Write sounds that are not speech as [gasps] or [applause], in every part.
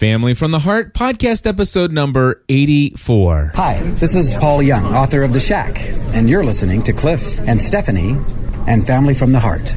Family from the Heart podcast episode number 84. Hi, this is Paul Young, author of The Shack, and you're listening to Cliff and Stephanie and Family from the Heart.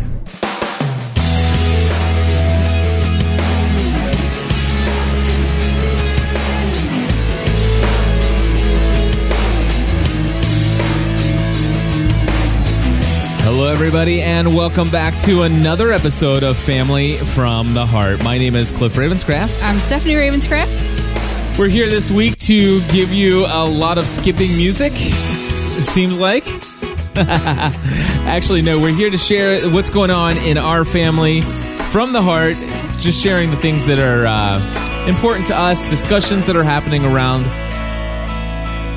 Everybody, and welcome back to another episode of Family from the Heart. My name is Cliff Ravenscraft. I'm Stephanie Ravenscraft. We're here this week to give you a lot of skipping music, seems like. [laughs] Actually, no, we're here to share what's going on in our family from the heart, just sharing the things that are uh, important to us, discussions that are happening around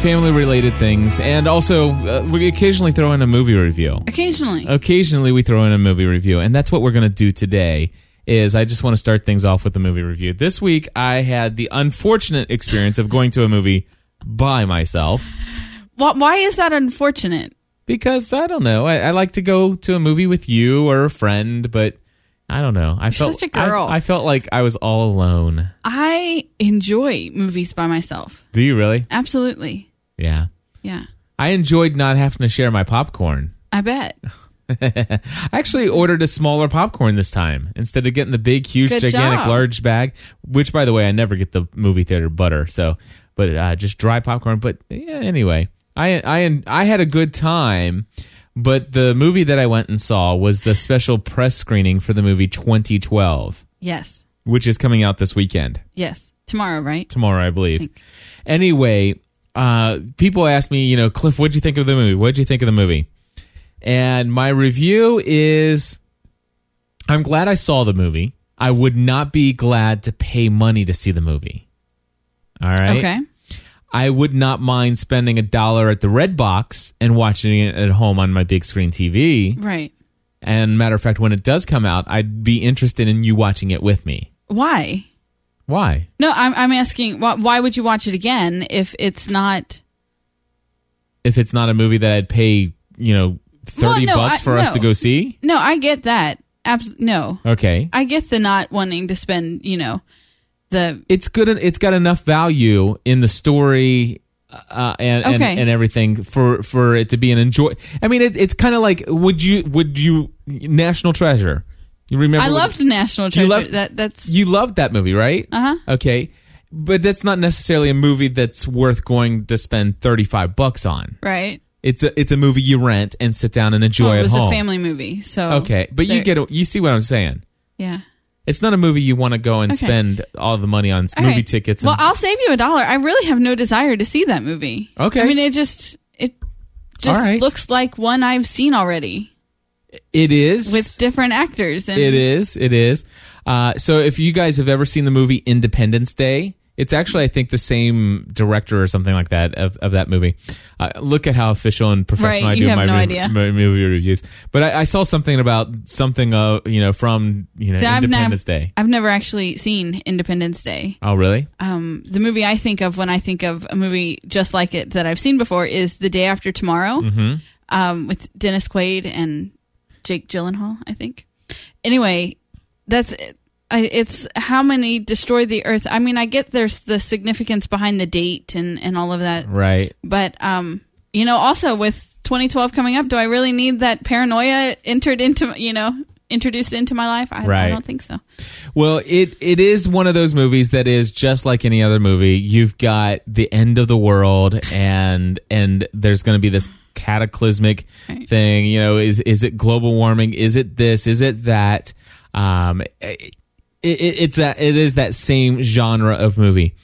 family related things, and also uh, we occasionally throw in a movie review. Occasionally. Occasionally, we throw in a movie review, and that's what we're going to do today. Is I just want to start things off with the movie review. This week, I had the unfortunate experience of going to a movie by myself Why, why is that unfortunate? because I don't know. I, I like to go to a movie with you or a friend, but I don't know. I felt such a girl. I, I felt like I was all alone. I enjoy movies by myself. Do you really? Absolutely. Yeah. Yeah. I enjoyed not having to share my popcorn. I bet. [laughs] I actually ordered a smaller popcorn this time instead of getting the big, huge, Good gigantic, job. large bag. Which, by the way, I never get the movie theater butter. So, but uh, just dry popcorn. But yeah, anyway, I I I had a good time. But the movie that I went and saw was the special press screening for the movie 2012, Yes. which is coming out this weekend Yes. Tomorrow, right? tomorrow, I believe. Anyway, uh, people ask me, you know, Cliff, what'd you think of the movie? What'd you think of the movie? And my review is I'm glad I saw the movie. I would not be glad to pay money to see the movie. All right. Okay. I would not mind spending a dollar at the Redbox and watching it at home on my big screen TV. Right. And matter of fact, when it does come out, I'd be interested in you watching it with me. Why? Why? No, I'm, I'm asking why, why would you watch it again if it's not. if it's not a movie that I'd pay, you know, 30 Well, no, bucks I- for us no. to go see? No, I get that. Abs- no. Okay. I get the not wanting to spend, you know, the. It's good it's got enough value in the story uh, and, and and everything for for it to be an enjoy. I mean, it, it's kind of like would you would you National Treasure? You remember I loved National Treasure. loved- that That's. you loved that movie, right? Uh huh. Okay. But that's not necessarily a movie that's worth going to spend 35 bucks on. Right. It's a it's a movie you rent and sit down and enjoy Well, it was a family movie. So. Okay, but you get you see what I'm saying. Yeah. It's not a movie you want to go and Okay. spend all the money on All movie right. tickets. And, Well, I'll save you a dollar. I really have no desire to see that movie. Okay. I mean, it just it just right. looks like one I've seen already it is with different actors. And It is. It is. Uh, so if you guys have ever seen the movie Independence Day, it's actually I think the same director or something like that of, of that movie. Uh, look at how official and professional Right, I do my, no re- my movie reviews. But I, I saw something about something uh you know from you know I've, Independence nev- Day. I've never actually seen Independence Day. Oh really? Um, the movie I think of when I think of a movie just like it that I've seen before is The Day After Tomorrow, Mm-hmm. um, with Dennis Quaid and Jake Gyllenhaal. I think. Anyway, that's I, it's how many destroy the Earth. I mean, I get there's the significance behind the date and and all of that, Right. but um, you know, also with 2012 coming up, do I really need that paranoia entered into you know introduced into my life? I, I don't think so. Well, it it is one of those movies that is just like any other movie. You've got the end of the world, and and there's going to be this cataclysmic Right. thing. You know, is is it global warming? Is it this? Is it that? Um, it, it, it's that it is that same genre of movie.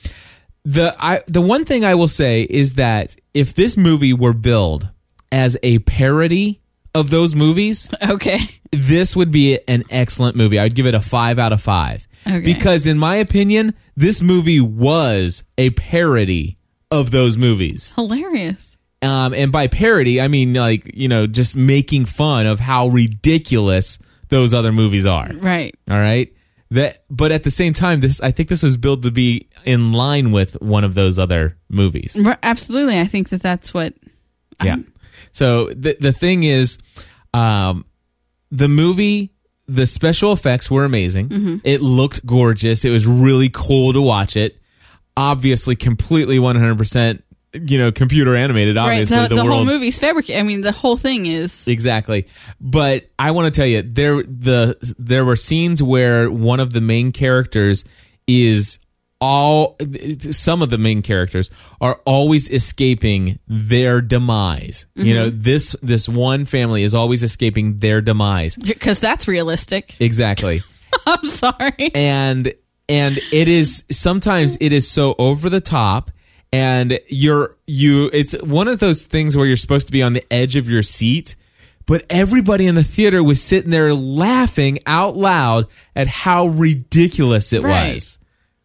The I the one thing I will say is that if this movie were billed as a parody of those movies, [laughs] Okay. this would be an excellent movie. I'd give it a five out of five. Okay. Because in my opinion, this movie was a parody of those movies. Hilarious. Um, and by parody, I mean like, you know, just making fun of how ridiculous those other movies are. Right. All right. That, but at the same time, this I think this was built to be in line with one of those other movies. Absolutely. I think that that's what. Yeah. So the the thing is, um, the movie the special effects were amazing. Mm-hmm. It looked gorgeous. It was really cool to watch it. Obviously, completely 100%, you know, computer animated. Right. Obviously, The, the, the whole movie's fabricated. I mean, the whole thing is. Exactly. But I want to tell you there the there were scenes where one of the main characters is all some of the main characters are always escaping their demise. You know, mm-hmm. this this one family is always escaping their demise. Because that's realistic. Exactly. [laughs] I'm sorry. and and it is sometimes it is so over the top and you're you it's one of those things where you're supposed to be on the edge of your seat but everybody in the theater was sitting there laughing out loud at how ridiculous it Right. was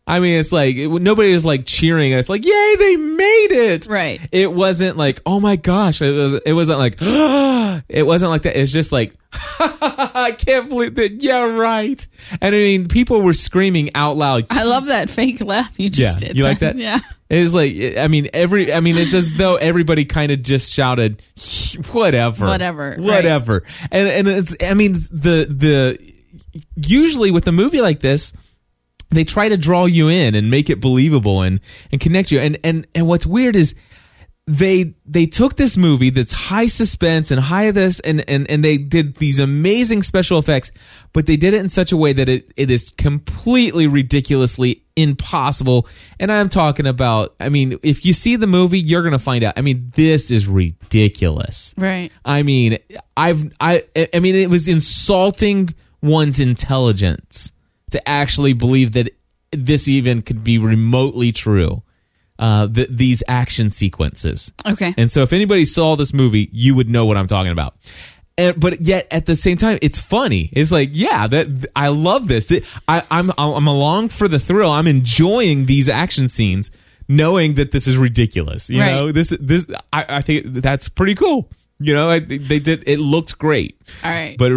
I mean, it's like it, nobody was like cheering. It's like, yay, they made it! Right. It wasn't like, oh my gosh. It was. It wasn't like, [gasps] it wasn't like that. It's just like, [laughs] I can't believe that. Yeah, right. And I mean, people were screaming out loud. I love that fake laugh you just yeah, did. you like that? [laughs] Yeah. It's like, I mean, every. I mean, it's as though everybody kind of just shouted, whatever, Whatever, right. whatever. And and it's. I mean, the the usually with a movie like this they try to draw you in and make it believable and and connect you and and and what's weird is they they took this movie that's high suspense and high this and and and they did these amazing special effects but they did it in such a way that it it is completely ridiculously impossible and i'm talking about i mean if you see the movie you're going to find out i mean this is ridiculous Right. I mean, I've I I mean it was insulting one's intelligence to actually believe that this even could be remotely true. Uh, th- these action sequences. Okay. And so if anybody saw this movie, you would know what I'm talking about. And, but yet at the same time, it's funny. It's like, yeah, that I love this. Th- I, I'm I'm along for the thrill. I'm enjoying these action scenes, knowing that this is ridiculous. You Right. know, this this I, I think that's pretty cool. You know, I, they did. It looked great All right. but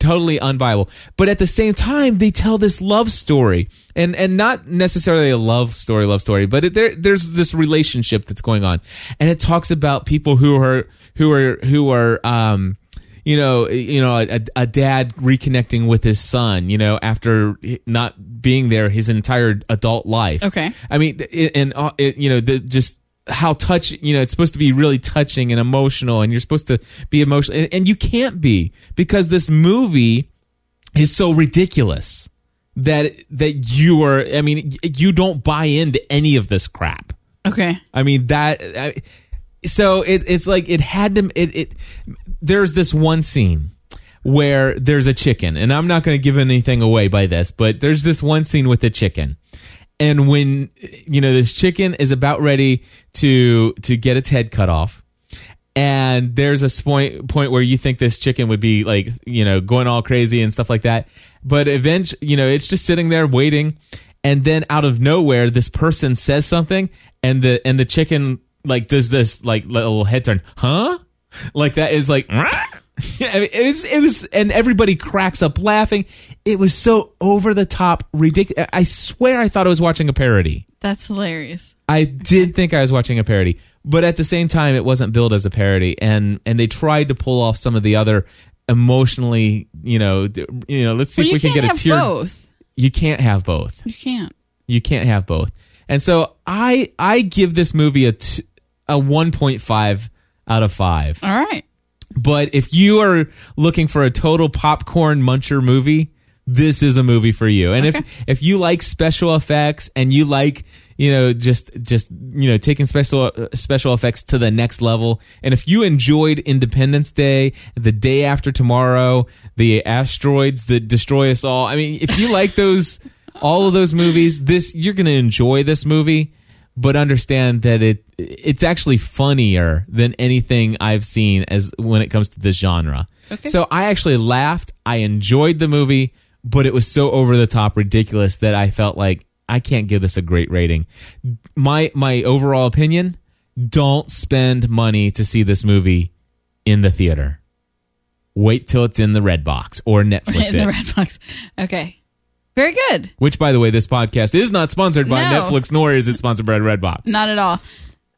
totally unviable. But at the same time, they tell this love story, and and not necessarily a love story, love story, but it, there there's this relationship that's going on, and it talks about people who are who are who are um you know you know a, a dad reconnecting with his son you know after not being there his entire adult life Okay. i mean it, and uh, you know the just how touch you know it's supposed to be really touching and emotional and you're supposed to be emotional and, and you can't be because this movie is so ridiculous that that you are i mean you don't buy into any of this crap okay. I mean that. I, so it, it's like it had to. It, it there's this one scene where there's a chicken, and I'm not going to give anything away by this, but there's this one scene with the chicken, and when you know this chicken is about ready to to get its head cut off. And there's a point point where you think this chicken would be like, you know, going all crazy and stuff like that. But eventually, you know, it's just sitting there waiting and then out of nowhere this person says something and the and the chicken like does this like little head turn huh like that is like [laughs] [laughs] Mean, it was it was and everybody cracks up laughing it was so over the top ridiculous i swear i thought i was watching a parody That's hilarious. I did think I was watching a parody, but at the same time, it wasn't billed as a parody, and and they tried to pull off some of the other emotionally, you know, you know. Let's see Well, if we can get a tear. both. You can't have both. You can't. You can't have both. And so I I give this movie a t- a one point five out of five. All right. But if you are looking for a total popcorn muncher movie, this is a movie for you. And Okay. if if you like special effects and you like you know just just you know taking special uh, special effects to the next level, and if you enjoyed Independence Day, the day after tomorrow, the asteroids that destroy us all, I mean, if you like those all of those movies, this you're going to enjoy this movie but understand that it it's actually funnier than anything I've seen as when it comes to this genre. Okay. So I actually laughed. I enjoyed the movie, but it was so over the top ridiculous that I felt like I can't give this a great rating. My my overall opinion, don't spend money to see this movie in the theater. Wait till it's in the red box or [laughs] Netflix. in the red box. Okay. Very good. Which by the way, this podcast is not sponsored by No. Netflix nor is it sponsored by Redbox. Not at all.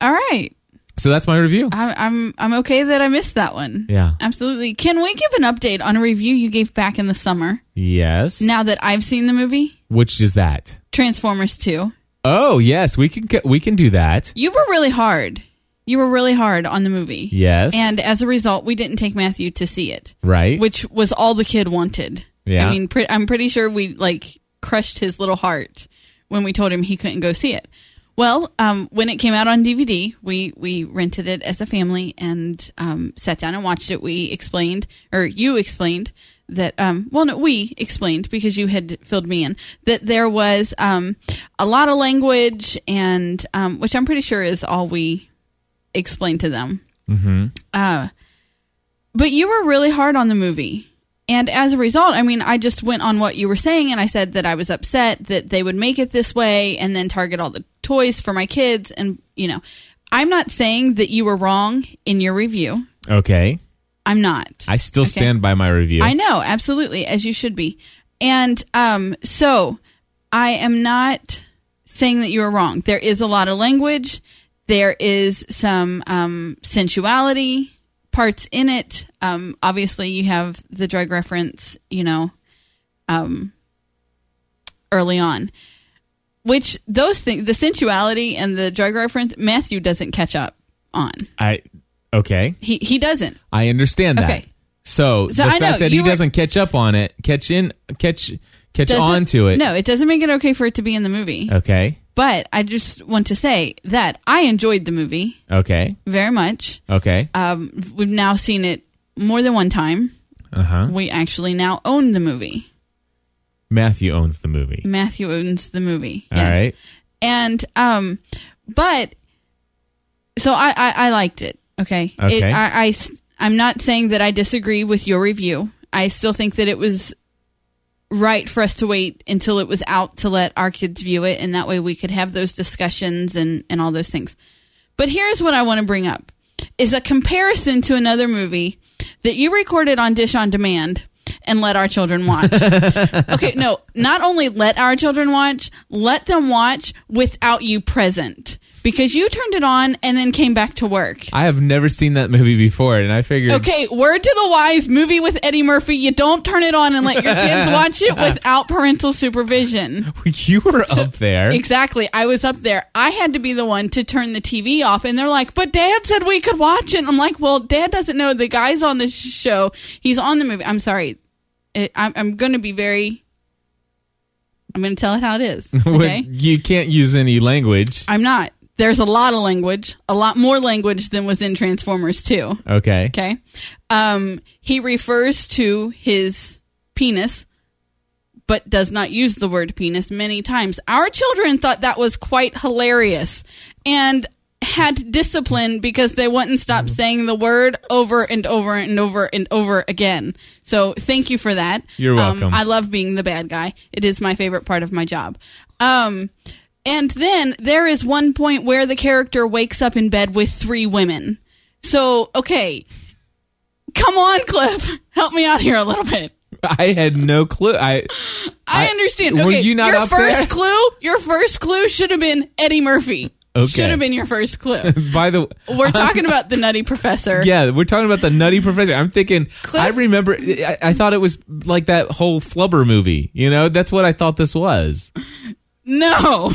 All right. So that's my review. I, I'm I'm okay that I missed that one. Yeah. absolutely. Can we give an update on a review you gave back in the summer? Yes. Now that I've seen the movie Which is that? Transformers Two, Oh, yes, we can we can do that. you were really hard. You were really hard on the movie. Yes. And as a result, we didn't take Matthew to see it, right. which was all the kid wanted. Yeah. I mean, pre- I'm pretty sure we like crushed his little heart when we told him he couldn't go see it. Well, um, when it came out on DVD, we we rented it as a family and um, sat down and watched it. We explained, or you explained that. Um, well, no, we explained because you had filled me in that there was um, a lot of language, and um, which I'm pretty sure is all we explained to them. mm-hmm. Uh, but you were really hard on the movie. And as a result, I mean, I just went on what you were saying and I said that I was upset that they would make it this way and then target all the toys for my kids. And, you know, I'm not saying that you were wrong in your review. Okay. I'm not. I still Okay. stand by my review. I know, absolutely, as you should be. And um, so I am not saying that you were wrong. There is a lot of language. There is some um, sensuality parts in it. Um, obviously, you have the drug reference, you know, um, early on. Which those things, the sensuality and the drug reference, Matthew doesn't catch up on. I okay. He he doesn't. I understand that. Okay. So, So the I fact know, that he were- doesn't catch up on it, catch in, catch, catch on to it. No, it doesn't make it okay for it to be in the movie. Okay. But I just want to say that I enjoyed the movie Okay. very much. Okay. Um, we've now seen it more than one time. Uh huh. We actually now own the movie. Matthew owns the movie. Matthew owns the movie. All right. And um, but so I I, I liked it. Okay. Okay. It, I'm not saying that I disagree with your review. I still think that it was right for us to wait until it was out to let our kids view it, and that way we could have those discussions and and all those things. But here's what I want to bring up: is a comparison to another movie that you recorded on Dish on Demand and let our children watch. [laughs] okay, no, not only let our children watch, let them watch without you present. Because you turned it on and then came back to work. I have never seen that movie before, and I figured. Okay, word to the wise movie with Eddie Murphy. You don't turn it on and let your kids [laughs] watch it without parental supervision. [laughs] You were up there. Exactly. I was up there. I had to be the one to turn the TV off. And they're like, but dad said we could watch it. And I'm like, well, dad doesn't know the guy's on the show. He's on the movie. I'm sorry. It, I'm, I'm going to be very, I'm going to tell it how it is. [laughs] Okay. you can't use any language. I'm not. There's a lot of language, a lot more language than was in Transformers 2. Okay. Okay. Um, he refers to his penis, but does not use the word penis many times. Our children thought that was quite hilarious and had discipline because they wouldn't stop Mm-hmm. saying the word over and over and over and over again. So thank you for that. You're Um, welcome. I love being the bad guy. It is my favorite part of my job. Um, and then there is one point where the character wakes up in bed with three women. So, okay. Come on, Cliff. [laughs] Help me out here a little bit. I had no clue. I I, I- understand. were Okay, you not your first there? clue, your first clue should have been Eddie Murphy. Okay. Should have been your first clue. [laughs] by the way, We're [laughs] talking about the Nutty Professor. yeah, we're talking about the Nutty Professor. I'm thinking. Cliff- I remember. I, I thought it was like that whole Flubber movie. You know, that's what I thought this was. No,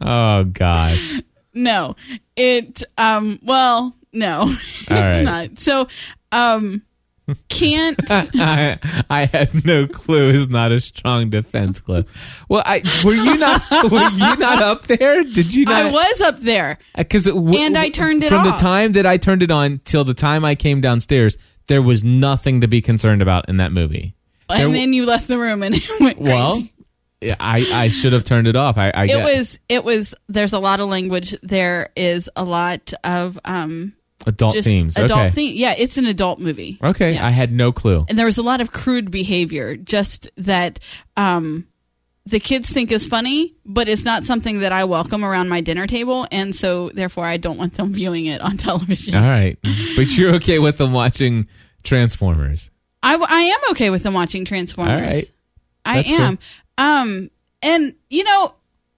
Oh gosh. [laughs] no. It. Um. Well, no, [laughs] it's right. not. So, um, [laughs] can't. I I had no clue is not a strong defense Cliff. Well, I were you not were you not up there? Did you not? I was up there. because And I turned it from off. the time that I turned it on till the time I came downstairs. There was nothing to be concerned about in that movie. And There- then you left the room and it went crazy. Well, I I should have turned it off. I, I it get- was it was there's a lot of language there is a lot of um adult just themes. adult okay, theme yeah it's an adult movie okay. Yeah. I had no clue. and there was a lot of crude behavior just that um the kids think is funny but it's not something that i welcome around my dinner table and so therefore i don't want them [laughs] viewing it on television All right, but you're okay with them watching Transformers. I, I am okay with them watching transformers All right. i am um and you know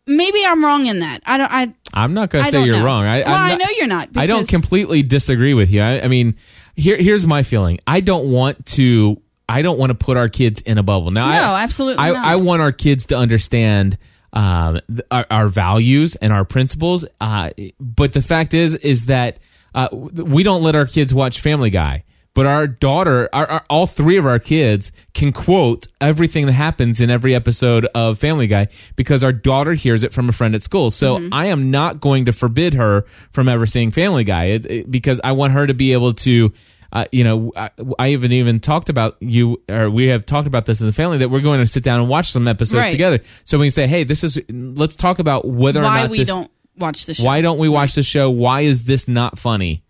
maybe i'm wrong in that i don't i I'm not going to say you're know. wrong. I, well, I'm I know you're not. I don't completely disagree with you. I, I mean, here here's my feeling. I don't want to. I don't want to put our kids in a bubble. Now, No, I, absolutely I, not. I want our kids to understand um, th- our, our values and our principles. Uh, but the fact is, is that uh, we don't let our kids watch Family Guy. But our daughter, our, our, all three of our kids can quote everything that happens in every episode of Family Guy because our daughter hears it from a friend at school. So Mm-hmm. I am not going to forbid her from ever seeing Family Guy it, it- because I want her to be able to. Uh, you know, I, I even even talked about you, or we have talked about this as a family that we're going to sit down and watch some episodes Right. together. So we can say, hey, this is. Let's talk about whether or not we this. don't watch the show. Why don't we watch the show? Why is this not funny?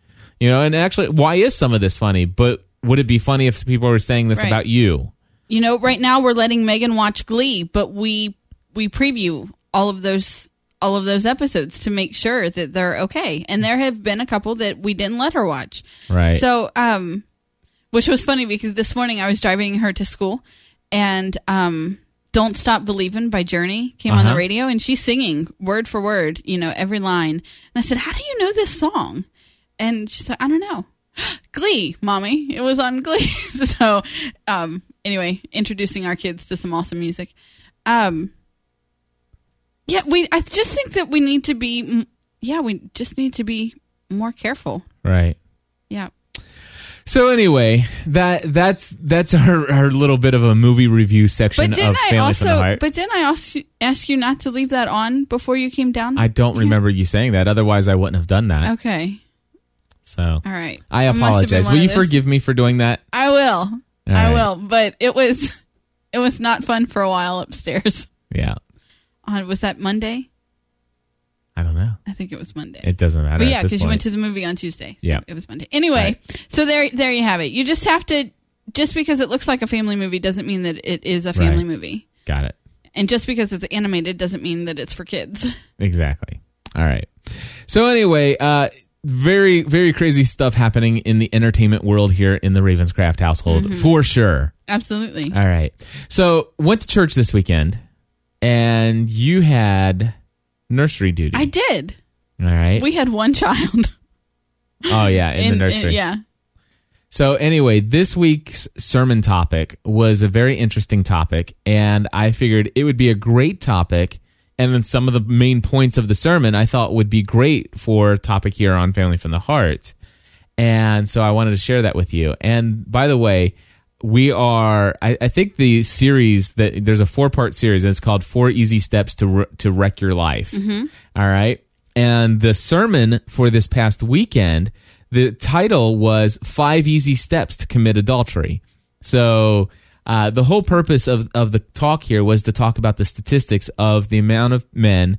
You know, and actually, why is some of this funny? But would it be funny if people were saying this Right. about you? you know, right now we're letting Megan watch Glee, but we we preview all of those all of those episodes to make sure that they're okay. And there have been a couple that we didn't let her watch. Right. So, um which was funny because this morning I was driving her to school and um Don't Stop Believing by Journey came on the Uh-huh. radio and she's singing word for word, you know, every line. And I said, "How do you know this song?" And she said, "I don't know." [gasps] Glee, mommy. It was on Glee. [laughs] so, um, anyway, introducing our kids to some awesome music. Um, yeah, we. I just think that we need to be. Yeah, we just need to be more careful. right. Yeah. So anyway, that that's that's our, our little bit of a movie review section But didn't of I Family from the also? But didn't I you, ask you not to leave that on before you came down? I don't remember you saying that. Otherwise, I wouldn't have done that. okay. So All right. I It must have been apologize. Will you those- forgive me for doing that? I will. I right. will. But it was [laughs] it was not fun for a while upstairs. Yeah. On was that Monday? I don't know. I think it was Monday. It doesn't matter. But yeah, because you went to the movie on Tuesday. So Yeah. it was Monday. Anyway, so there, there you have it. You just have to, just because it looks like a family movie doesn't mean that it is a family Right. movie, Got it. and just because it's animated doesn't mean that it's for kids. [laughs] Exactly. All right. So anyway, uh very very crazy stuff happening in the entertainment world here in the Ravenscraft household Mm-hmm. for sure. Absolutely. All right. So, went to church this weekend and you had nursery duty. I did. All right. We had one child oh yeah, in, the [laughs] nursery. yeah. So anyway, this week's sermon topic was a very interesting topic, and I figured it would be a great topic. And then some of the main points of the sermon I thought would be great for topic here on Family from the Heart. And so I wanted to share that with you. And by the way, we are, I, I think the series that there's a four part series, and it's called Four Easy Steps to, Wre- to Wreck Your Life. Mm-hmm. All right. And the sermon for this past weekend, the title was Five Easy Steps to Commit Adultery. So, uh, the whole purpose of, of the talk here was to talk about the statistics of the amount of men,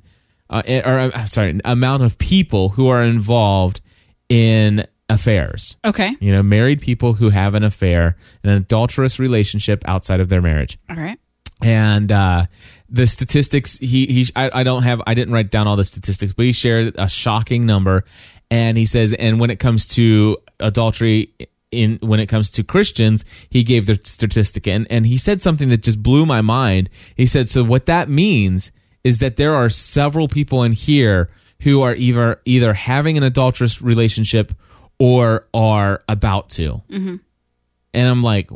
uh, or uh, I'm sorry, amount of people who are involved in affairs. Okay. You know, married people who have an affair, an adulterous relationship outside of their marriage All right. and uh, the statistics he he I, I don't have I didn't write down all the statistics, but he shared a shocking number, and he says, and when it comes to adultery. In when it comes to Christians, he gave the statistic, and and he said something that just blew my mind. He said, "So what that means is that there are several people in here who are either either having an adulterous relationship or are about to." Mm-hmm. and I'm like,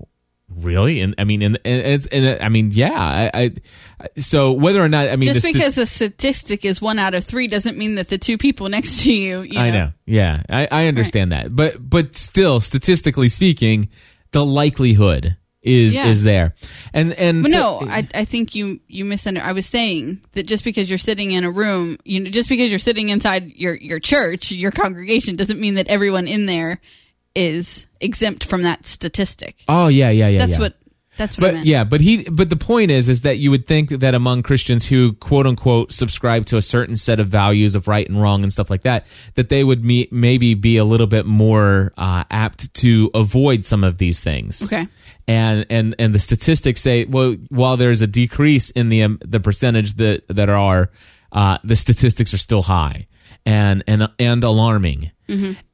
really? And I mean, and, and it's, and uh, I mean, yeah. I, I so whether or not I mean, Just the because a statistic is one out of three doesn't mean that the two people [laughs] next to you, you know, I know, yeah, I, I understand that, but but still, statistically speaking, the likelihood is Yeah. is there, and and But so- no, I, I think you you misunderstood. I was saying that just because you're sitting in a room, you know, just because you're sitting inside your your church, your congregation, doesn't mean that everyone in there is exempt from that statistic. oh yeah, yeah, yeah. That's yeah. what that's what I But meant. yeah, but he but the point is is that you would think that among Christians who quote unquote subscribe to a certain set of values of right and wrong and stuff like that, that they would me- maybe be a little bit more uh, apt to avoid some of these things. Okay. And and and the statistics say well while there's a decrease in the um, the percentage that that are uh, the statistics are still high and and and alarming.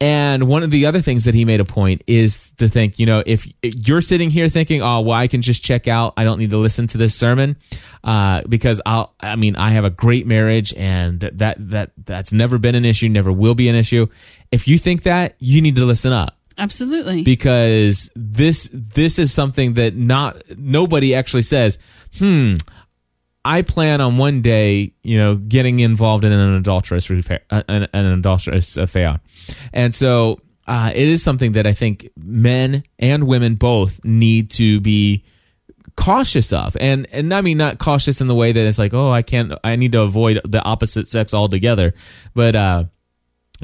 And one of the other things that he made a point is to think, you know, if you're sitting here thinking, oh, well, I can just check out, I don't need to listen to this sermon, uh, because I'll, I mean, I have a great marriage and that, that, that's never been an issue, never will be an issue. If you think that, you need to listen up Absolutely. because this this is something that not nobody actually says hmm i plan on one day you know getting involved in an adulterous affair, an, an adulterous affair. And so uh, it is something that i think men and women both need to be cautious of. And and i mean not cautious in the way that it's like oh i can't i need to avoid the opposite sex altogether. But uh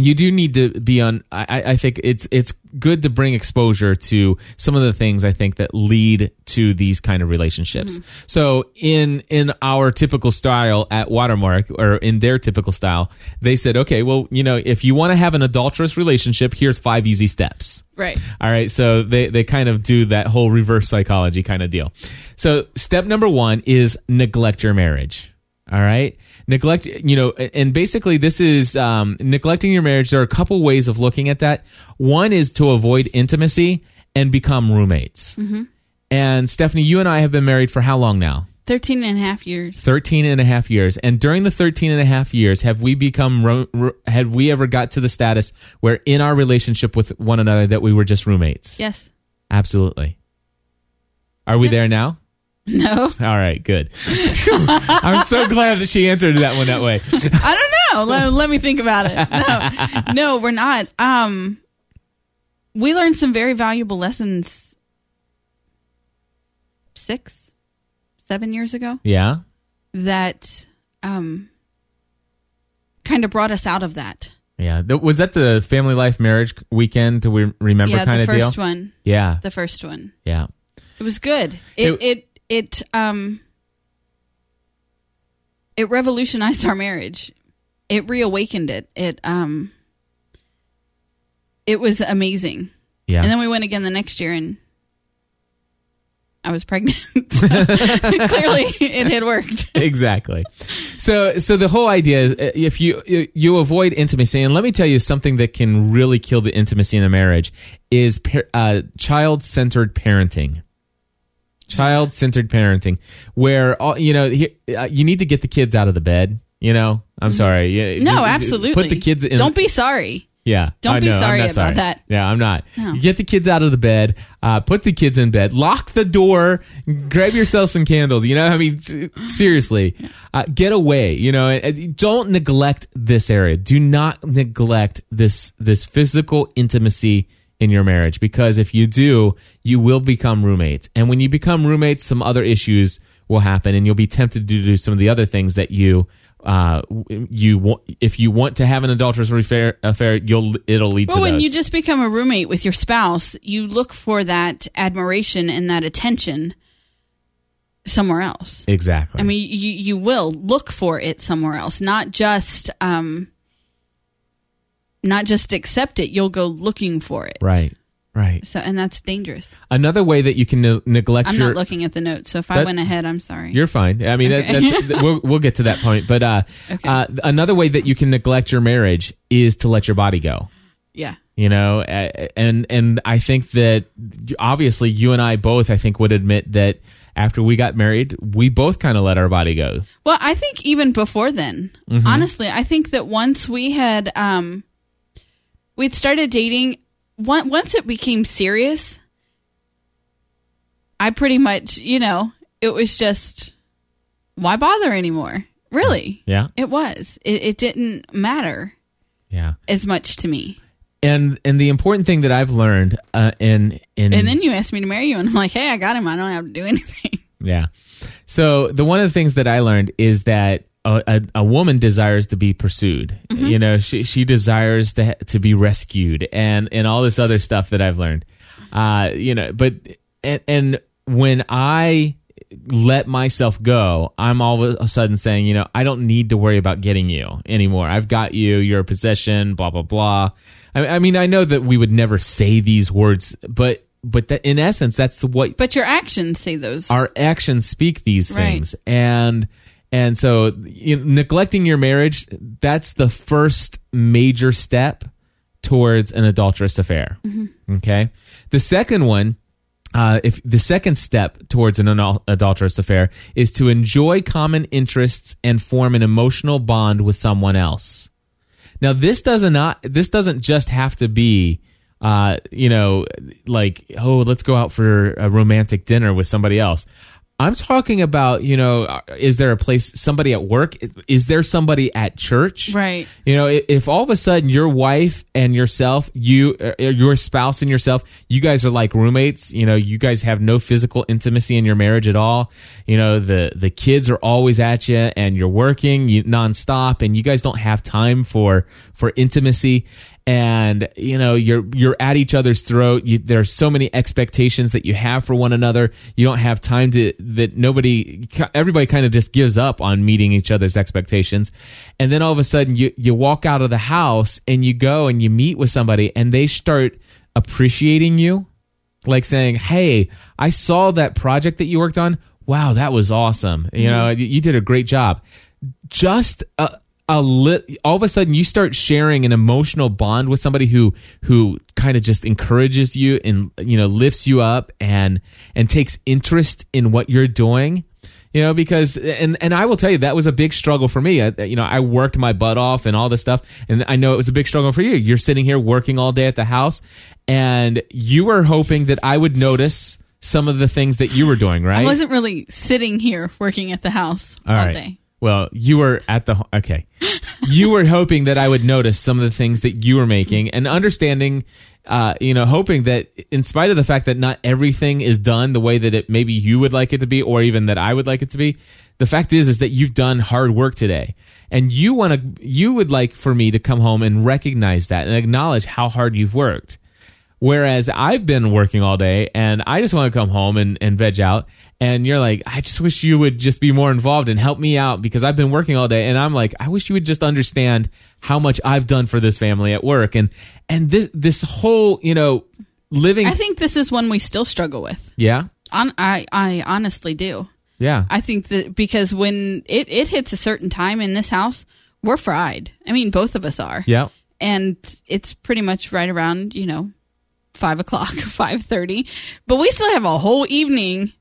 you do need to be on I, I think it's it's good to bring exposure to some of the things i think that lead to these kind of relationships mm-hmm. so in in our typical style at watermark or in their typical style they said okay well you know if you want to have an adulterous relationship here's five easy steps right. all right, so they they kind of do that whole reverse psychology kind of deal. So step number one is neglect your marriage. All right, neglect. You know, and basically this is um, neglecting your marriage. There are a couple ways of looking at that. One is to avoid intimacy and become roommates. And Stephanie, you and I have been married for how long now? 13 and a half years. 13 and a half years. And during the 13 and a half years, have we become, ro- ro- had we ever got to the status where in our relationship with one another that we were just roommates? Yes. Absolutely. Are we there now? No. All right, good. [laughs] I'm so glad that she answered that one that way. I don't know. let, let me think about it. No, no, we're not. Um, we learned some very valuable lessons six, seven years ago Yeah. that um, kind of brought us out of that. Yeah. Was that the family life marriage weekend? Do we remember yeah, kind the of deal? first one. Yeah. The first one. Yeah. It was good. It It- it it, um it revolutionized our marriage. It reawakened it. It um it was amazing. Yeah. And then we went again the next year and I was pregnant. [laughs] Clearly it had worked. [laughs] exactly. So, so the whole idea is uh, if you you avoid intimacy, and let me tell you something that can really kill the intimacy in a marriage is uh, child centered parenting. Child centered parenting, where all, you know uh, you need to get the kids out of the bed. You know, I'm sorry. Yeah, Mm-hmm. No, just- absolutely. Put the kids in. Don't be sorry. Yeah. Don't I be know, sorry about that. Yeah, I'm not. No. You get the kids out of the bed, uh, put the kids in bed, lock the door, grab yourself some candles. You know, I mean, seriously, uh, get away. You know, don't neglect this area. Do not neglect this this physical intimacy in your marriage because if you do, you will become roommates. And when you become roommates, some other issues will happen, and you'll be tempted to do some of the other things that you uh you want if you want to have an adulterous affair, affair you'll it'll lead Well, to when you just become a roommate with your spouse, you look for that admiration and that attention somewhere else. exactly I mean, you you will look for it somewhere else, not just um, not just accept it. You'll go looking for it. right right So, and that's dangerous. another way that you can ne- neglect I'm your not looking at the notes, so if I went ahead, I'm sorry. You're fine. I mean, Okay. that, that's, we'll, we'll get to that point. But uh, Okay. uh, another way that you can neglect your marriage is to let your body go. yeah, You know, and and I think that obviously you and I both, I think, would admit that after we got married, we both kind of let our body go. Well, I think even before then, Mm-hmm. honestly, I think that once we had um, we'd started dating, once it became serious, I pretty much, you know, it was just why bother anymore? Really, Yeah, it was. It, it didn't matter yeah. as much to me. And and the important thing that I've learned uh, in in And then you asked me to marry you, and I'm like, hey, I got him. I don't have to do anything. Yeah. So the one of the things that I learned is that a, a, a woman desires to be pursued. You know, she she desires to to be rescued and and all this other stuff that I've learned. Uh, you know, but and, and when I let myself go, I'm all of a sudden saying, you know, I don't need to worry about getting you anymore. I've got you. You're a possession. Blah blah blah. I, I mean, I know that we would never say these words, but but that in essence, that's what But your actions say those. our actions speak these Right. things and and so you know, neglecting your marriage that's the first major step towards an adulterous affair. Okay. The second one, uh, if the second step towards an adulterous affair is to enjoy common interests and form an emotional bond with someone else. Now, this doesn't not this doesn't just have to be, uh, you know, like oh, let's go out for a romantic dinner with somebody else. I'm talking about, you know, uh, is there a place, somebody at work? Is there somebody at church? Right. You know, if all of a sudden your wife and yourself, you, uh, your spouse and yourself, you guys are like roommates. You know, you guys have no physical intimacy in your marriage at all. You know, the the kids are always at you, and you're working you, nonstop, and you guys don't have time for for intimacy. And you know you're you're at each other's throat. You, there are so many expectations that you have for one another. You don't have time to that nobody everybody kind of just gives up on meeting each other's expectations. And then all of a sudden you you walk out of the house and you go and you meet with somebody and they start appreciating you like saying, "Hey, I saw that project that you worked on. Wow, that was awesome. You mm-hmm. know, you, you did a great job." Just a, a lit, all of a sudden, you start sharing an emotional bond with somebody who who kind of just encourages you and you know lifts you up and and takes interest in what you're doing. You know, because and and I will tell you that was a big struggle for me. I, you know, I worked my butt off and all this stuff, and I know it was a big struggle for you. You're sitting here working all day at the house, and you were hoping that I would notice some of the things that you were doing, right? I wasn't really sitting here working at the house all, All right. day. Well, you were at the okay. you were hoping that I would notice some of the things that you were making and understanding, uh, you know, hoping that in spite of the fact that not everything is done the way that it maybe you would like it to be, or even that I would like it to be, the fact is is that you've done hard work today, and you want to, you would like for me to come home and recognize that and acknowledge how hard you've worked. Whereas I've been working all day and I just want to come home and, and veg out. And you're like, I just wish you would just be more involved and help me out because I've been working all day. And I'm like, I wish you would just understand how much I've done for this family at work. And, and this, this whole, you know, living. I think this is one we still struggle with. yeah. On, I, I honestly do. Yeah. I think that because when it, it hits a certain time in this house, we're fried. I mean, both of us are. yeah. And it's pretty much right around, you know, five o'clock, [laughs] five thirty. But we still have a whole evening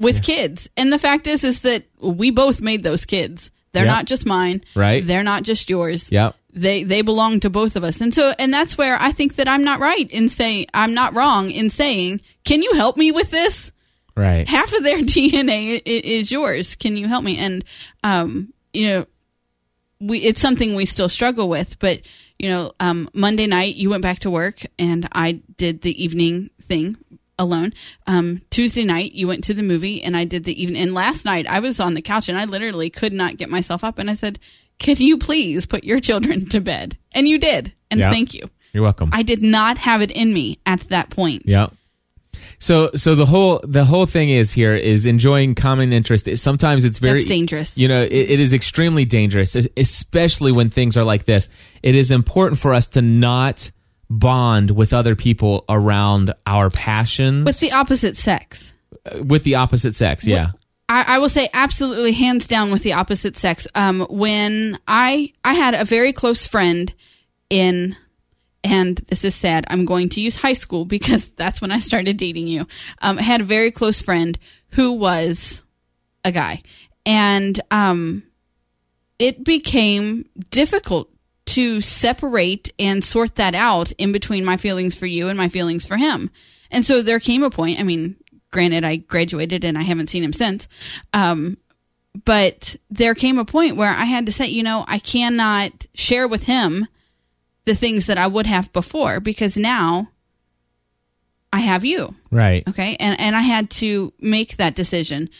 with kids. And the fact is is that we both made those kids. They're Yeah. not just mine. Right. They're not just yours. Yep. They they belong to both of us. And so and that's where I think that I'm not right in saying I'm not wrong in saying, "Can you help me with this?" Right. half of their [laughs] DNA is yours. Can you help me? And um, you know, we it's something we still struggle with. But you know, um, Monday night you went back to work, and I did the evening thing alone. Um, Tuesday night you went to the movie, and I did the evening. And last night I was on the couch, and I literally could not get myself up, and I said, "Can you please put your children to bed?" And you did, and Yeah. thank you. You're welcome. I did not have it in me at that point. Yeah. So so the whole the whole thing is here is enjoying common interest. Sometimes it's very That's dangerous. You know, it, it is extremely dangerous, especially when things are like this. It is important for us to not bond with other people around our passions With the opposite sex. with the opposite sex. Yeah. I, I will say absolutely hands down with the opposite sex. Um, when I I had a very close friend in, and this is sad. I'm going to use high school because [laughs] that's when I started dating you. Um, I had a very close friend who was a guy, and um, it became difficult to separate and sort that out in between my feelings for you and my feelings for him. And so there came a point, I mean, granted, I graduated and I haven't seen him since. Um, but there came a point where I had to say, you know, I cannot share with him the things that I would have before because now I have you. Right. Okay. And, and I had to make that decision,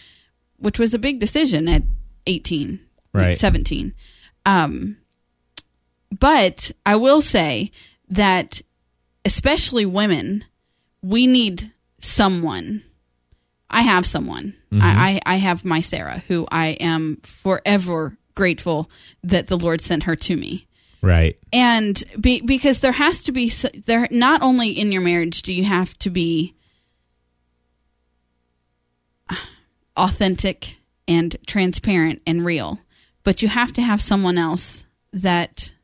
which was a big decision at 18, Right. 17. Um, but I will say that, especially women, we need someone. I have someone. I, mm-hmm. I, I have my Sarah, who I am forever grateful that the Lord sent her to me Right. and be, because there has to be there not only in your marriage do you have to be authentic and transparent and real but you have to have someone else that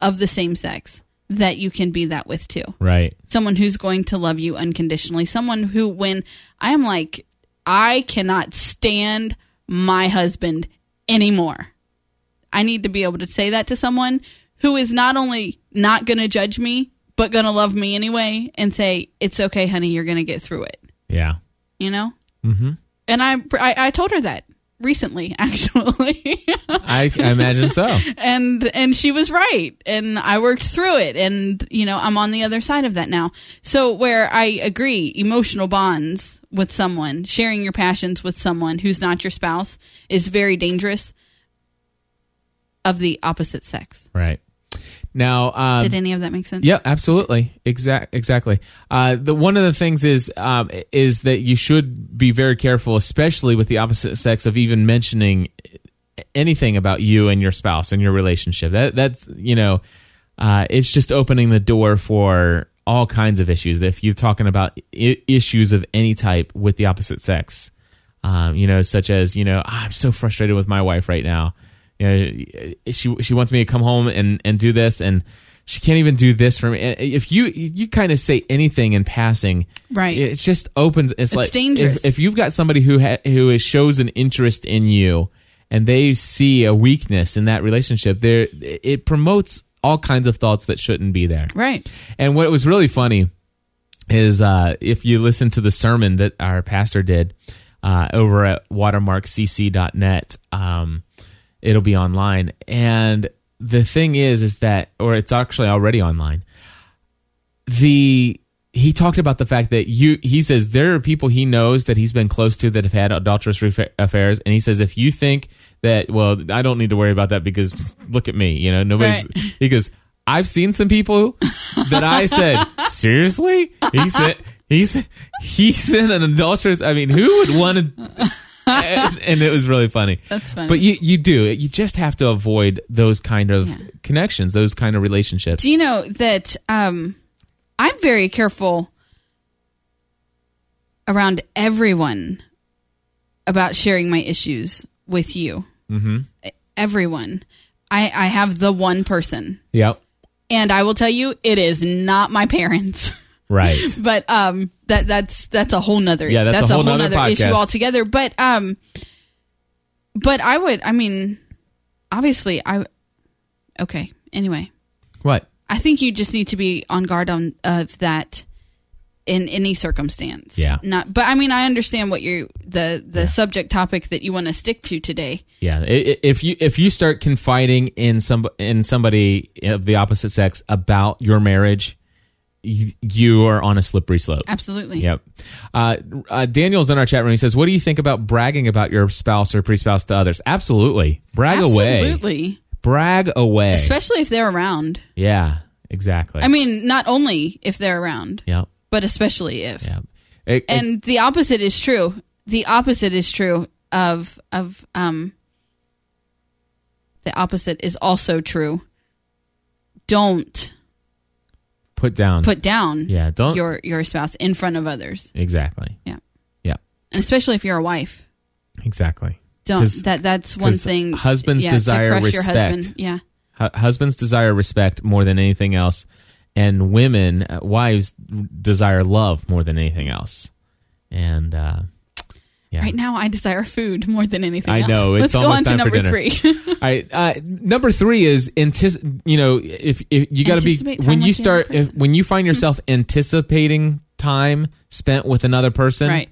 of the same sex that you can be that with too. Right. Someone who's going to love you unconditionally. Someone who, when I am like, I cannot stand my husband anymore. I need to be able to say that to someone who is not only not going to judge me, but going to love me anyway and say, it's okay, honey, you're going to get through it. Yeah. You know? Mm-hmm. And I, I, I told her that recently, [laughs] actually. I, I imagine so. and and she was right and i worked through it and you know i'm on the other side of that now so where i agree emotional bonds with someone sharing your passions with someone who's not your spouse is very dangerous of the opposite sex Right. Now, um, did any of that make sense Yeah, absolutely. Exact, exactly. Uh, the one of the things is um, is that you should be very careful, especially with the opposite sex, of even mentioning anything about you and your spouse and your relationship. That that's you know, uh, it's just opening the door for all kinds of issues. If you're talking about I- issues of any type with the opposite sex, um, you know, such as you know, "Ah, I'm so frustrated with my wife right now. You know, she she wants me to come home and and do this, and she can't even do this for me. And If you you kind of say anything in passing, Right. It just opens. It's, like dangerous. If, if you've got somebody who ha- who is, shows an interest in you, and they see a weakness in that relationship, there it promotes all kinds of thoughts that shouldn't be there. right And what was really funny is uh, if you listen to the sermon that our pastor did uh, over at watermarkcc.net, um, it'll be online. And the thing is, is that, or it's actually already online. The he talked about the fact that you he says there are people he knows that he's been close to that have had adulterous refa- affairs and he says if you think that well I don't need to worry about that because look at me you know nobody's Right. [laughs] he goes I've seen some people that I said [laughs] seriously he said he said he said an adulterous I mean who would want to and, and it was really funny That's funny. but you you do you just have to avoid those kind of connections those kind of relationships Do you know that um, I'm very careful around everyone about sharing my issues with you? Mm-hmm. Everyone. I, I have the one person, yep and I will tell you, it is not my parents. [laughs] right [laughs] but um, that that's that's a whole nother Yeah, that's a whole nother issue altogether. But um, but I would. I mean, obviously, I. Okay. Anyway, what I think you just need to be on guard on of that in any circumstance. Yeah. Not but I mean I understand what you the the subject topic that you want to stick to today. Yeah, if you if you start confiding in some in somebody of the opposite sex about your marriage, you, are on a slippery slope. Absolutely. Yep. Uh, uh, Daniel's in our chat room. He says, "What do you think about bragging about your spouse or pre-spouse to others?" Absolutely, brag away, Absolutely. brag away. Especially if they're around. yeah, exactly. I mean, not only if they're around, yeah, but especially if. yeah. It- it- And the opposite is true. The opposite is true of of um the opposite is also true. Don't put down. put down yeah, don't. your your spouse in front of others. exactly. Yeah. Yeah, And especially if you're a wife. exactly. Don't that that's one thing husbands yeah, desire to crush your respect. husband. Yeah. Hu- husbands desire respect more than anything else, and women, uh, wives, desire love more than anything else. And uh, yeah, Right now I desire food more than anything I else. know, it's Let's go on to number 3. [laughs] All right. Uh, number three is antici- You know, if, if you got to be when you with the other start if, when you find yourself anticipating time spent with another person, Right.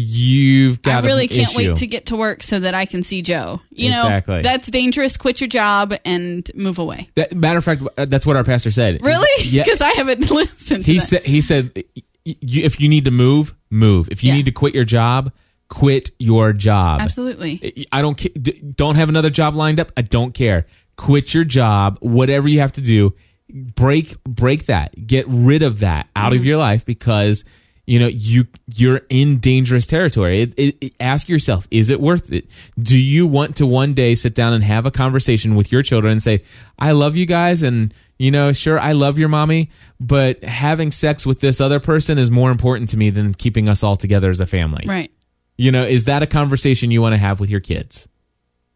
You've I got really an can't issue. wait to get to work so that I can see Joe. You Exactly. know, that's dangerous. Quit your job and move away. That, matter of fact, uh, that's what our pastor said. Really? [laughs] Yeah. Because I haven't [laughs] listened to he that. said he said if you need to move move if you Yeah. need to quit your job quit your job. Absolutely. i don't don't have another job lined up. I don't care. Quit your job. Whatever you have to do break break that. Get rid of that out Mm-hmm. of your life because you know you you're in dangerous territory. It, it, it- ask yourself is it worth it? Do you want to one day sit down and have a conversation with your children and say i love you guys and you know sure i love your mommy but having sex with this other person is more important to me than keeping us all together as a family. Right. You know, is that a conversation you want to have with your kids?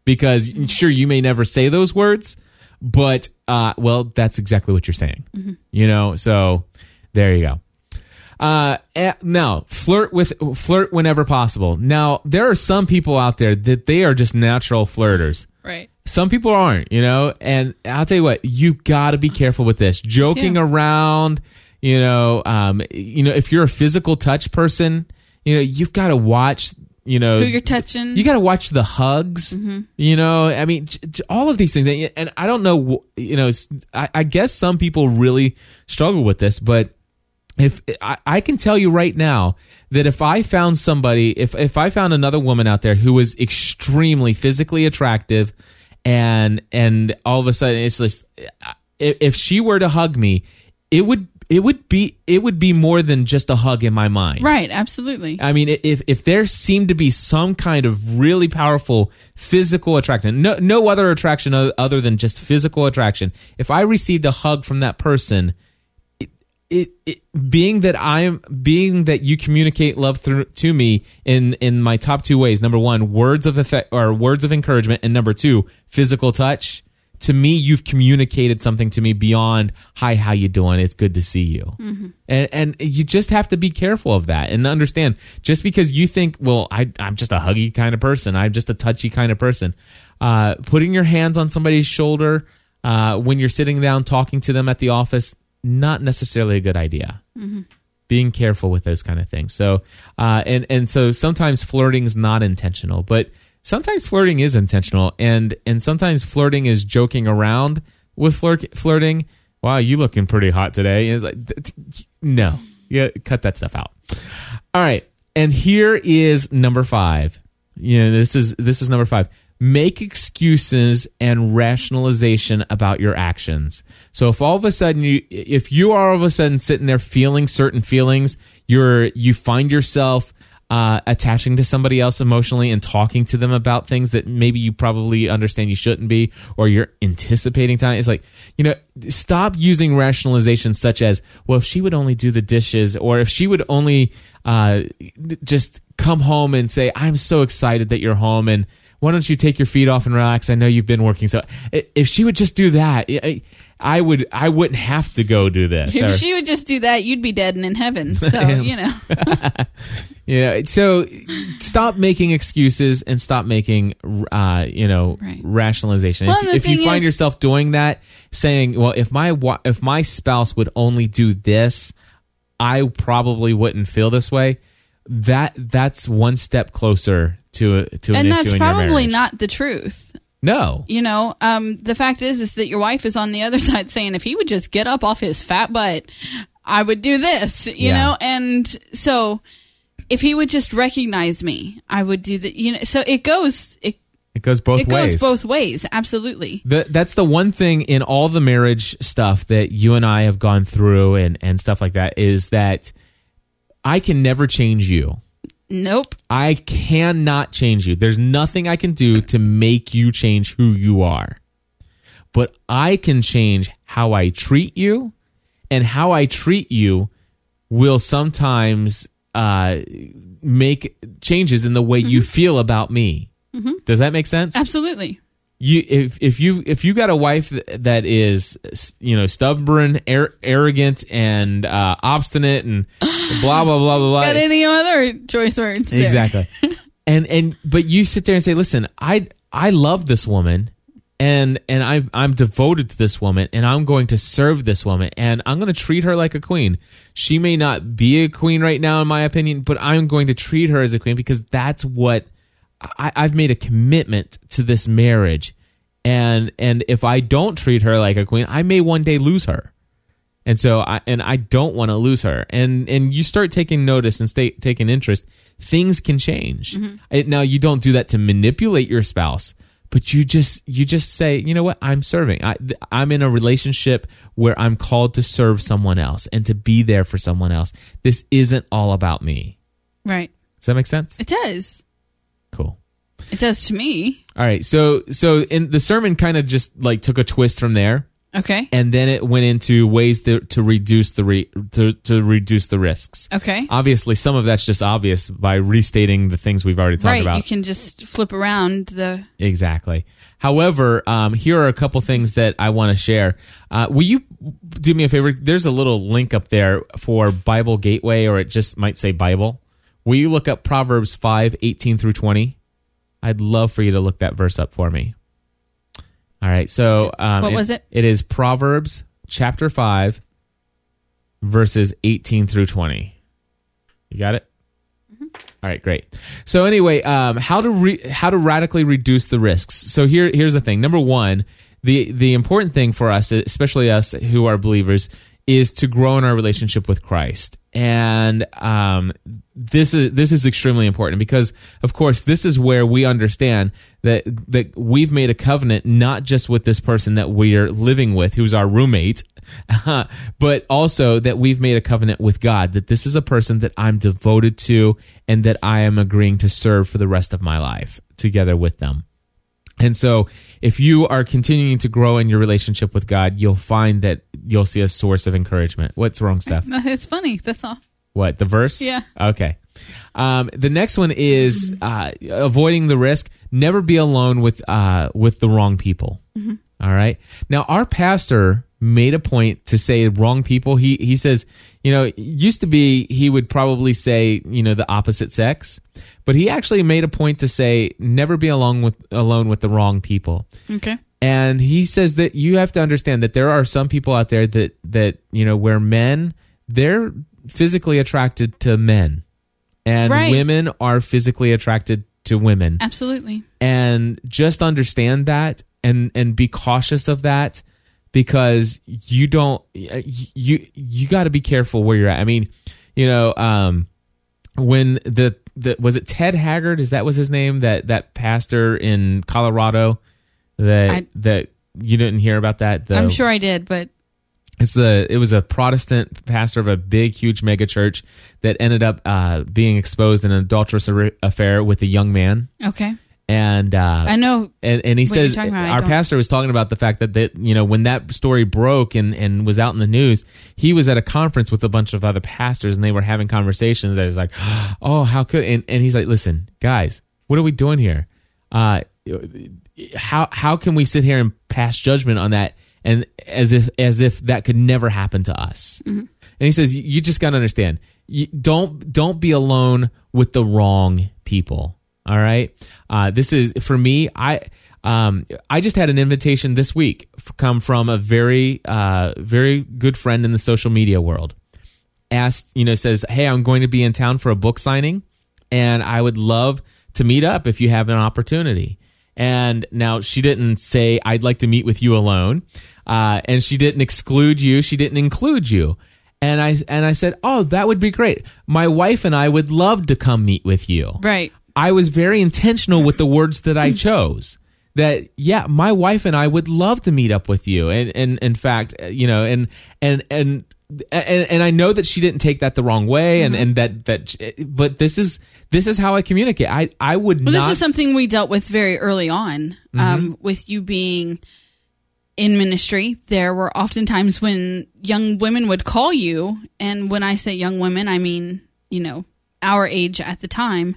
Because sure, you may never say those words, but uh, well, that's exactly what you're saying. You know, so there you go. Uh, eh, now flirt with flirt whenever possible. Now there are some people out there that they are just natural flirters. Right. Some people aren't, you know, and I'll tell you what, you got to be careful with this. Joking too. around, you know, um, you know, if you're a physical touch person, you know, you've got to watch, you know, Who you're touching. you got to watch the hugs. Mm-hmm. You know, I mean, j- j- all of these things, and and I don't know, you know, I guess some people really struggle with this, but if I, I can tell you right now that if I found somebody, if if I found another woman out there who was extremely physically attractive, and and all of a sudden it's just if she were to hug me, it would it would be it would be more than just a hug in my mind. right. Absolutely. I mean, if if there seemed to be some kind of really powerful physical attraction, no no other attraction other than just physical attraction. If I received a hug from that person, it, it, it being that I'm being that you communicate love through to me in in my top two ways. Number one, words of effect or words of encouragement, and number two, physical touch. To me, you've communicated something to me beyond "Hi, how you doing? It's good to see you." And and you just have to be careful of that and understand. Just because you think, well, I I'm just a huggy kind of person, I'm just a touchy kind of person. Uh, putting your hands on somebody's shoulder uh, when you're sitting down talking to them at the office, not necessarily a good idea being careful with those kind of things. So, uh, and and so sometimes flirting is not intentional, but sometimes flirting is intentional, and and sometimes flirting is joking around with flirt, flirting. Wow, you looking pretty hot today. Like, no, yeah, cut that stuff out. All right, and here is number five. You know, this is this is number five. Make excuses and rationalization about your actions. So if all of a sudden you, if you are all of a sudden sitting there feeling certain feelings, you're you find yourself uh, attaching to somebody else emotionally and talking to them about things that maybe you probably understand you shouldn't be, or you're anticipating time. It's like, you know, stop using rationalization such as, well, if she would only do the dishes, or if she would only uh, just come home and say, I'm so excited that you're home, and why don't you take your feet off and relax? I know you've been working. So if she would just do that, I, would, I wouldn't have to go do this. if Or- she would just do that, you'd be dead and in heaven. [laughs] So you know. [laughs] Yeah. So stop making excuses and stop making, uh, you know, Right. rationalization. Well, if if you find is- yourself doing that, saying, "Well, if my wa- if my spouse would only do this, I probably wouldn't feel this way." That that's one step closer to a, to an and issue that's in your probably not the truth. No. You know, um, the fact is, is that your wife is on the other [laughs] side saying, if he would just get up off his fat butt, I would do this. You Yeah. know, and so if he would just recognize me, I would do that. You know, so it goes, it It goes both it ways. goes both ways. Absolutely. The, that's the one thing in all the marriage stuff that you and I have gone through and, and stuff like that is that I can never change you. Nope. I cannot change you. There's nothing I can do to make you change who you are. But I can change how I treat you, and how I treat you will sometimes uh, make changes in the way you feel about me. Does that make sense? Absolutely. You if if you if you got a wife that is you know stubborn, ar- arrogant, and uh, obstinate, and [gasps] blah blah blah blah blah. Got any other choice words? there? Exactly. [laughs] and and but you sit there and say, listen, I I love this woman. And and I I'm devoted to this woman, and I'm going to serve this woman, and I'm going to treat her like a queen. She may not be a queen right now, in my opinion, but I'm going to treat her as a queen because that's what I, I've made a commitment to this marriage, and and if I don't treat her like a queen, I may one day lose her and so I and I don't want to lose her. And and you start taking notice and stay, taking interest, things can change. Mm-hmm. It- now you don't do that to manipulate your spouse, but you just you just say, you know what, I'm serving. I th- I'm in a relationship where I'm called to serve someone else and to be there for someone else. This isn't all about me. Right. Does that make sense? It does. Cool. It does to me. All right. So so in the sermon kind of just like took a twist from there. Okay. and then it went into ways to, to reduce the re, to, to reduce the risks. Okay. Obviously, some of that's just obvious by restating the things we've already talked right. about. You can just flip around the. Exactly. However, um, here are a couple things that I want to share. Uh, will you do me a favor? There's a little link up there for Bible Gateway, or it just might say Bible. Will you look up Proverbs 5 18 through 20? I'd love for you to look that verse up for me. All right. So, um, What was it? It is Proverbs chapter 5, verses 18 through 20. You got it? All right, great. So anyway, um, how to re- how to radically reduce the risks. So here here's the thing. Number one, the the important thing for us, especially us who are believers, is to grow in our relationship with Christ. And um, this is this is extremely important because, of course, this is where we understand that that we've made a covenant not just with this person that we're living with, who's our roommate, [laughs] but also that we've made a covenant with God that this is a person that I'm devoted to and that I am agreeing to serve for the rest of my life together with them. And so, if you are continuing to grow in your relationship with God, you'll find that you'll see a source of encouragement. What's wrong, Steph? [laughs] It's funny. That's all. What the verse? Yeah. Okay. Um, the next one is uh, avoiding the risk. Never be alone with uh, with the wrong people. All right. Now, our pastor made a point to say wrong people. He he says, you know, used to be he would probably say, you know, the opposite sex, but he actually made a point to say never be alone with alone with the wrong people. Okay. And he says that you have to understand that there are some people out there that that you know where men they're physically attracted to men, and Right. women are physically attracted to women. Absolutely. And just understand that and and be cautious of that because you don't you you got to be careful where you're at. I mean, you know, um, when the the was it Ted Haggard? Is that was his name? That that pastor in Colorado that I- that you didn't hear about that. The, I'm sure I did, but it's the it was a Protestant pastor of a big, huge mega church that ended up uh, being exposed in an adulterous affair with a young man, okay. And uh, I know. and, and he says about. Our pastor was talking about the fact that that you know when that story broke and and was out in the news, he was at a conference with a bunch of other pastors and they were having conversations. I was like, [gasps] oh, how could and and he's like, listen, guys, what are we doing here? Uh, how how can we sit here and pass judgment on that and as if as if that could never happen to us? And he says, you just got to understand, you don't don't be alone with the wrong people. All right, uh, this is for me. I um, I just had an invitation this week come from a very uh, very good friend in the social media world. Asked, you know, says, "Hey, I'm going to be in town for a book signing, and I would love to meet up if you have an opportunity." And now she didn't say, "I'd like to meet with you alone," uh, and she didn't exclude you. She didn't include you. And I and I said, "Oh, that would be great. My wife and I would love to come meet with you." Right. I was very intentional with the words that I chose. That yeah, my wife and I would love to meet up with you, and and in fact, you know, and and and. And, and I know that she didn't take that the wrong way, and, and that that, but this is this is how I communicate. I I would Well, not. this is something we dealt with very early on. Mm-hmm. Um, with you being in ministry, there were often times when young women would call you, and when I say young women, I mean you know our age at the time,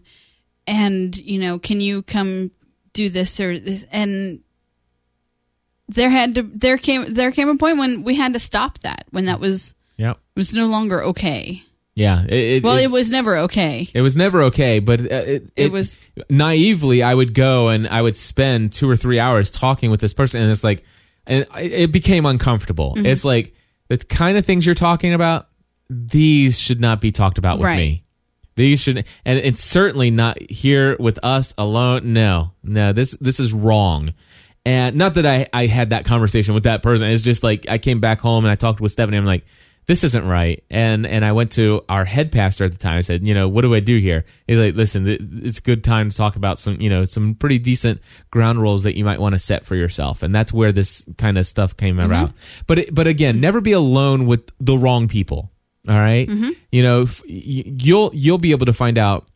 and you know, can you come do this or this? And there had to there came there came a point when we had to stop that when that was yeah, was no longer okay. yeah. It, it, Well, it was never okay. It was never okay, but uh, it, It was- naively. I would go and I would spend two or three hours talking with this person, and it's like, and it it became uncomfortable. Mm-hmm. It's like the kind of things you're talking about. These should not be talked about with Right. me. These should, and it's certainly not here with us alone. No, no. This this is wrong. And not that I, I had that conversation with that person. It's just like I came back home and I talked with Stephanie. I'm like, this isn't right. And and I went to our head pastor at the time. I said, you know, what do I do here? He's like, listen, it's a good time to talk about some, you know, some pretty decent ground rules that you might want to set for yourself. And that's where this kind of stuff came mm-hmm. about. But it, but again, never be alone with the wrong people. All right? You know, f- y- you'll you'll be able to find out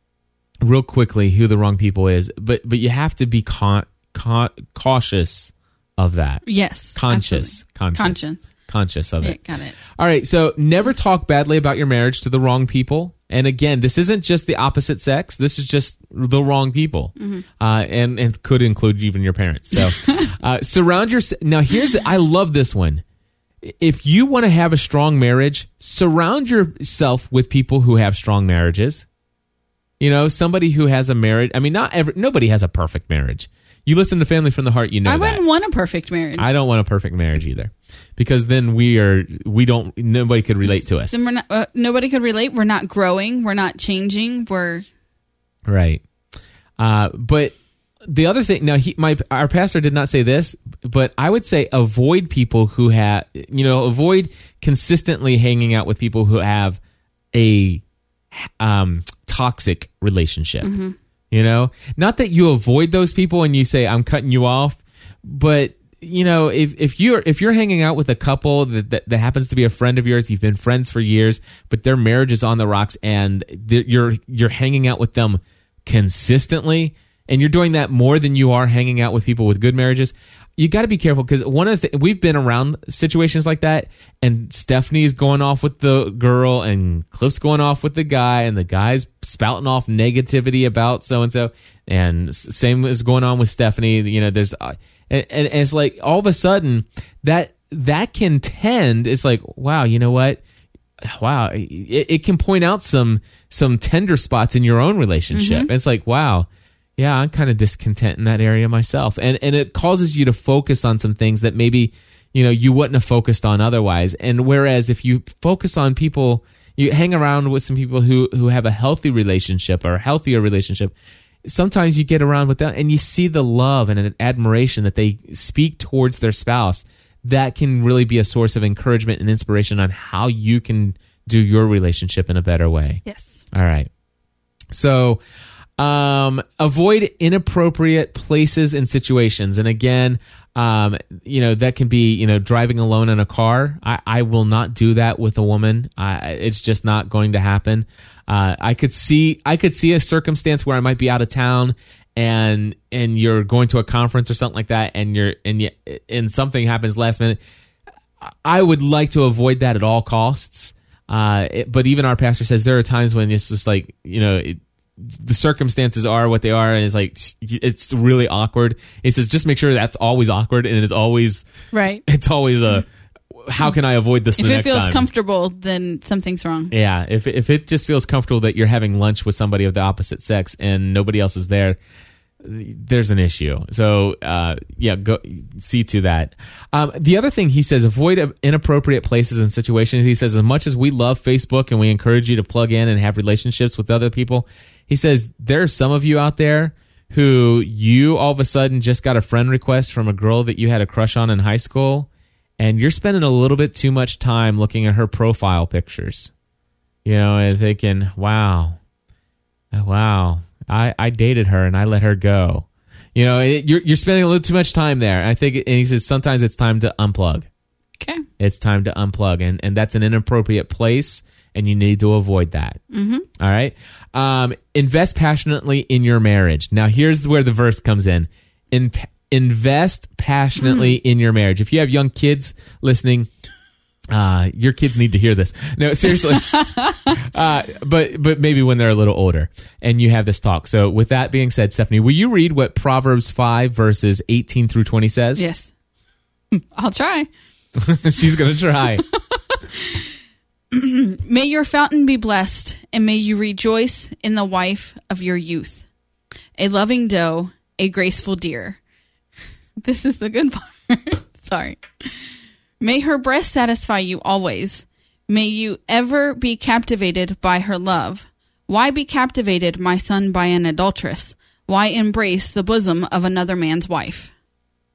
real quickly who the wrong people is, but but you have to be con- con- cautious of that. Yes. Conscious. absolutely. Conscious. Conscience. Conscious of Yeah, it. got it. All right, so never talk badly about your marriage to the wrong people. And again, this isn't just the opposite sex. This is just the wrong people, uh, and and could include even your parents. So, [laughs] uh, surround your. Now, here's the, I love this one. If you want to have a strong marriage, surround yourself with people who have strong marriages. You know, somebody who has a marriage. I mean, not every nobody has a perfect marriage. You listen to Family from the Heart, you know I wouldn't want a perfect marriage. I don't want a perfect marriage either, because then we are we don't nobody could relate to us. then we're not. Uh, nobody could relate. We're not growing. We're not changing. We're Right. Uh, but the other thing now, he my our pastor did not say this, but I would say avoid people who have you know avoid consistently hanging out with people who have a um, toxic relationship. You know, not that you avoid those people and you say I'm cutting you off, but you know if if you're if you're hanging out with a couple that, that that happens to be a friend of yours, you've been friends for years, but their marriage is on the rocks, and you're you're hanging out with them consistently, and you're doing that more than you are hanging out with people with good marriages. You got to be careful because one of the th- we've been around situations like that, and Stephanie's going off with the girl, and Cliff's going off with the guy, and the guy's spouting off negativity about so and so, and same is going on with Stephanie. You know, there's uh, and, and it's like all of a sudden that that can tend. It's like wow, you know what? wow it, it can point out some some tender spots in your own relationship it's like wow yeah i'm kind of discontent in that area myself and and it causes you to focus on some things that maybe you know you wouldn't have focused on otherwise and whereas if you focus on people you hang around with some people who who have a healthy relationship or a healthier relationship sometimes you get around with them and you see the love and an admiration that they speak towards their spouse that can really be a source of encouragement and inspiration on how you can do your relationship in a better way. yes. All right. So, um, avoid inappropriate places and situations. And again, um, you know, that can be, you know, driving alone in a car. I, I will not do that with a woman. I, it's just not going to happen. Uh, I could see, I could see a circumstance where I might be out of town and, and you're going to a conference or something like that and you're, and you, and something happens last minute. I would like to avoid that at all costs. Uh, it- but even our pastor says there are times when it's just like you know it, the circumstances are what they are, and it's like it's really awkward. He says just make sure that's always awkward, and it's always Right. it's always a how can I avoid this If it feels time? comfortable, then something's wrong. Yeah, if if it just feels comfortable that you're having lunch with somebody of the opposite sex and nobody else is there, there's an issue. So uh, yeah, go see to that. Um, the other thing he says, avoid inappropriate places and situations. He says, as much as we love Facebook and we encourage you to plug in and have relationships with other people, he says there are some of you out there who you all of a sudden just got a friend request from a girl that you had a crush on in high school, and you're spending a little bit too much time looking at her profile pictures. You know, and thinking, wow, wow, I, I dated her and I let her go. You know, it, you're, you're spending a little too much time there. I think, and he says sometimes it's time to unplug. Okay. It's time to unplug, and, and that's an inappropriate place, and you need to avoid that. Mm-hmm. All right. Um, invest passionately in your marriage. Now, here's where the verse comes in. in invest passionately [laughs] in your marriage. If you have young kids listening, uh, your kids need to hear this. No, seriously. [laughs] uh, but but maybe when they're a little older and you have this talk. So with that being said, Stephanie, will you read what Proverbs five verses eighteen through twenty says? Yes. [laughs] I'll try. She's gonna try. May your fountain be blessed, and may you rejoice in the wife of your youth. A loving doe, a graceful deer. [laughs] This is the good [laughs] part. Sorry. May her breast satisfy you always. May you ever be captivated by her love. Why be captivated, my son, by an adulteress? Why embrace the bosom of another man's wife?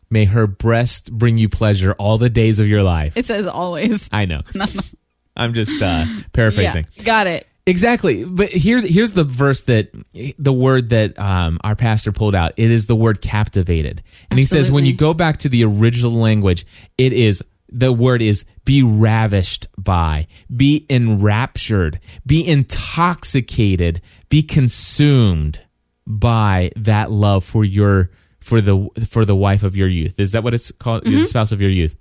May her breast bring you pleasure all the days of your life. It says always. I know. [laughs] I'm just uh, paraphrasing. Yeah, got it. Exactly. But here's here's the verse that the word that um, our pastor pulled out. It is the word captivated. And he says when you go back to the original language, it is the word is be ravished by, be enraptured, be intoxicated, be consumed by that love for your for the for the wife of your youth. Is that what it's called? The spouse of your youth.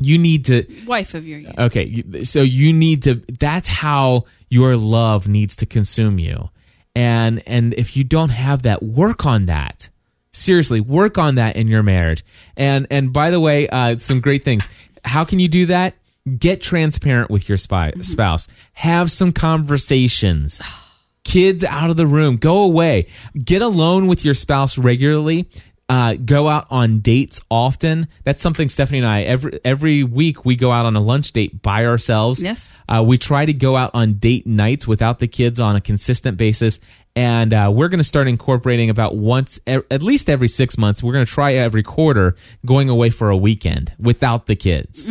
You need to Wife of your youth. Okay, so you need to. That's how your love needs to consume you, and and if you don't have that, work on that. Seriously, work on that in your marriage. And and by the way, uh, some great things. How can you do that? Get transparent with your spy, spouse. Have some conversations. [sighs] Kids out of the room. Go away. Get alone with your spouse regularly. Uh, go out on dates often. That's something Stephanie and I every every week we go out on a lunch date by ourselves. Yes. Uh, we try to go out on date nights without the kids on a consistent basis, and uh, we're going to start incorporating about once, e- at least every six months. We're going to try every quarter going away for a weekend without the kids,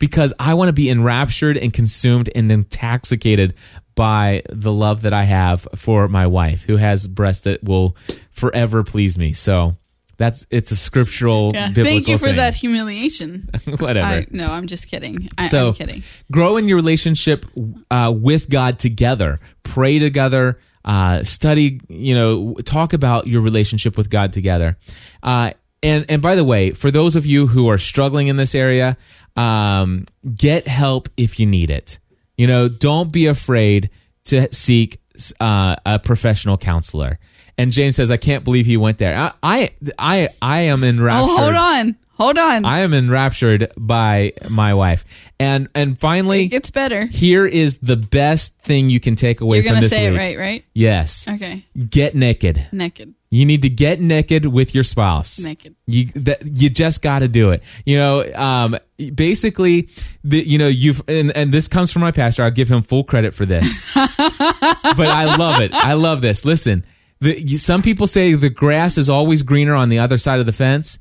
because I want to be enraptured and consumed and intoxicated by the love that I have for my wife, who has breasts that will forever please me. So. That's it's a scriptural. Yeah. biblical Thank you for thing. that [laughs] humiliation. Whatever. I, no, I'm just kidding. I, So, I'm kidding. grow in your relationship uh, with God together. Pray together. Uh, study. You know, talk about your relationship with God together. Uh, and and by the way, for those of you who are struggling in this area, um, get help if you need it. You know, don't be afraid to seek uh, a professional counselor. And James says, "I can't believe he went there." I I I, I am enraptured. Oh, hold on. Hold on. I am enraptured by my wife. And and finally, it gets better. here is the best thing you can take away from. You're from to this say week. it right, right? Yes. Okay. Get naked. Naked. You need to get naked with your spouse. Naked. You that you just got to do it. You know, um, basically, the, you know, you've and, and this comes from my pastor. I'll give him full credit for this. [laughs] but I love it. I love this. Listen, the, you, some people say the grass is always greener on the other side of the fence,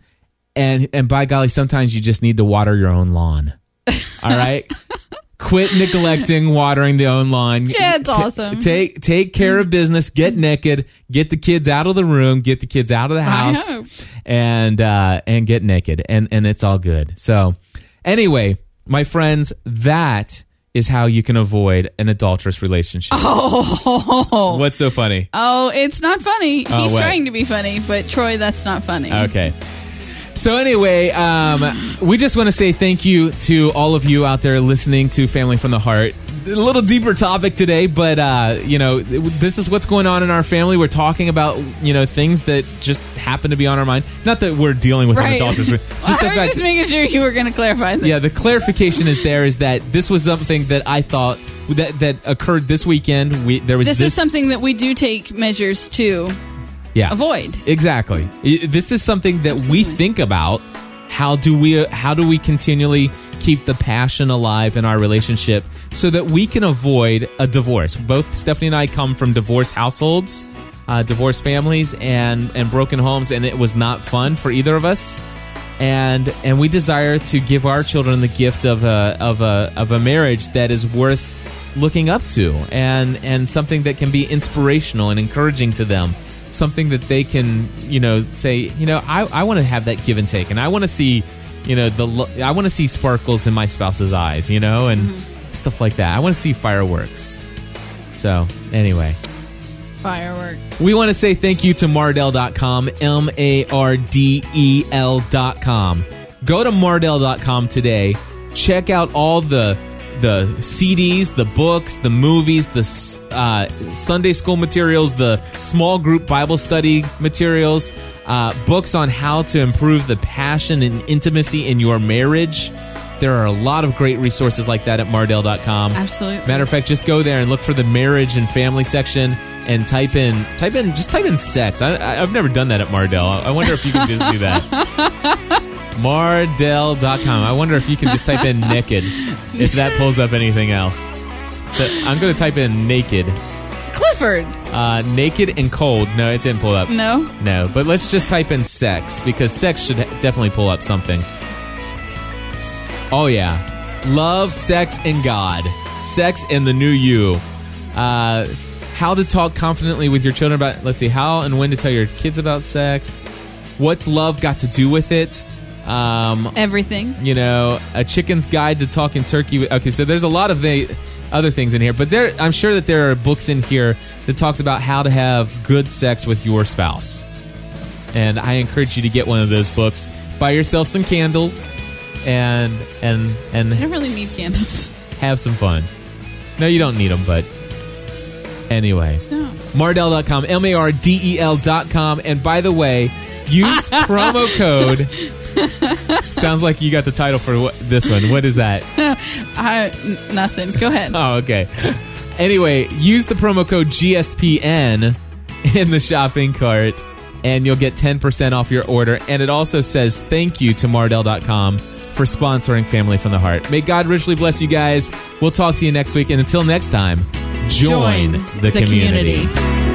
and and by golly, sometimes you just need to water your own lawn. All right. [laughs] Quit neglecting watering the own lawn. Yeah, it's Ta- awesome. Take take care of business. Get naked. Get the kids out of the room. Get the kids out of the house, and uh, and get naked. And and it's all good. So, anyway, my friends, that is how you can avoid an adulterous relationship. [laughs] Oh, What's so funny? oh, it's not funny. Oh, He's trying to be funny, but Troy, that's not funny. Okay. So anyway, um, we just want to say thank you to all of you out there listening to Family from the Heart. A little deeper topic today, but uh, you know, this is what's going on in our family. We're talking about you know things that just happen to be on our mind. Not that we're dealing with an Right. [laughs] just I was fact. just making sure you were going to clarify that. yeah, the clarification is there is that this was something that I thought that that occurred this weekend. We there was This, this, is something that we do take measures to yeah avoid. Exactly. I- This is something that we think about. How do we uh, how do we continually keep the passion alive in our relationship so that we can avoid a divorce? Both Stephanie and I come from divorce households, uh, divorced families, and and broken homes, and it was not fun for either of us. And and we desire to give our children the gift of a of a of a marriage that is worth looking up to and and something that can be inspirational and encouraging to them. Something that they can you know say you know i, I want to have that give and take and i want to see you know the i want to see sparkles in my spouse's eyes you know and stuff like that. I want to see fireworks. So anyway Firework. we want to say thank you to Mardel.com, M A R D E L.com. Go to Mardel.com today. Check out all the the CDs, the books, the movies, the uh, Sunday school materials, the small group Bible study materials, uh, books on how to improve the passion and intimacy in your marriage. There are a lot of great resources like that at Mardel.com. Absolutely. Matter of fact, just go there and look for the marriage and family section and type in type in just type in sex. I, I, I've never done that at Mardel. I wonder if you can just do that. [laughs] Mardel.com. I wonder if you can just type in naked if that pulls up anything else. So I'm going to type in naked. Clifford. Uh, naked and cold. No, it didn't pull up. No. No, but let's just type in sex because sex should definitely pull up something. Oh yeah, love, sex, and God. Sex and the new you. Uh, how to talk confidently with your children about. Let's see, how and when to tell your kids about sex. What's love got to do with it? Um, Everything. you know, a chicken's guide to talking turkey. Okay, so there's a lot of the other things in here, but there, I'm sure that there are books in here that talks about how to have good sex with your spouse. and I encourage you to get one of those books. Buy yourself some candles, and and and I don't really need candles. [laughs] have some fun. No, you don't need them, but anyway. No. Mardel.com, M A R D E L.com. And by the way, use [laughs] promo code. [laughs] Sounds like you got the title for what, this one. What is that? I, n- nothing. Go ahead. Oh, okay. Anyway, use the promo code GSPN in the shopping cart and you'll get 10% off your order. And it also says thank you to Mardel.com for sponsoring Family from the Heart. May God richly bless you guys. We'll talk to you next week. And until next time, join, the, community. community.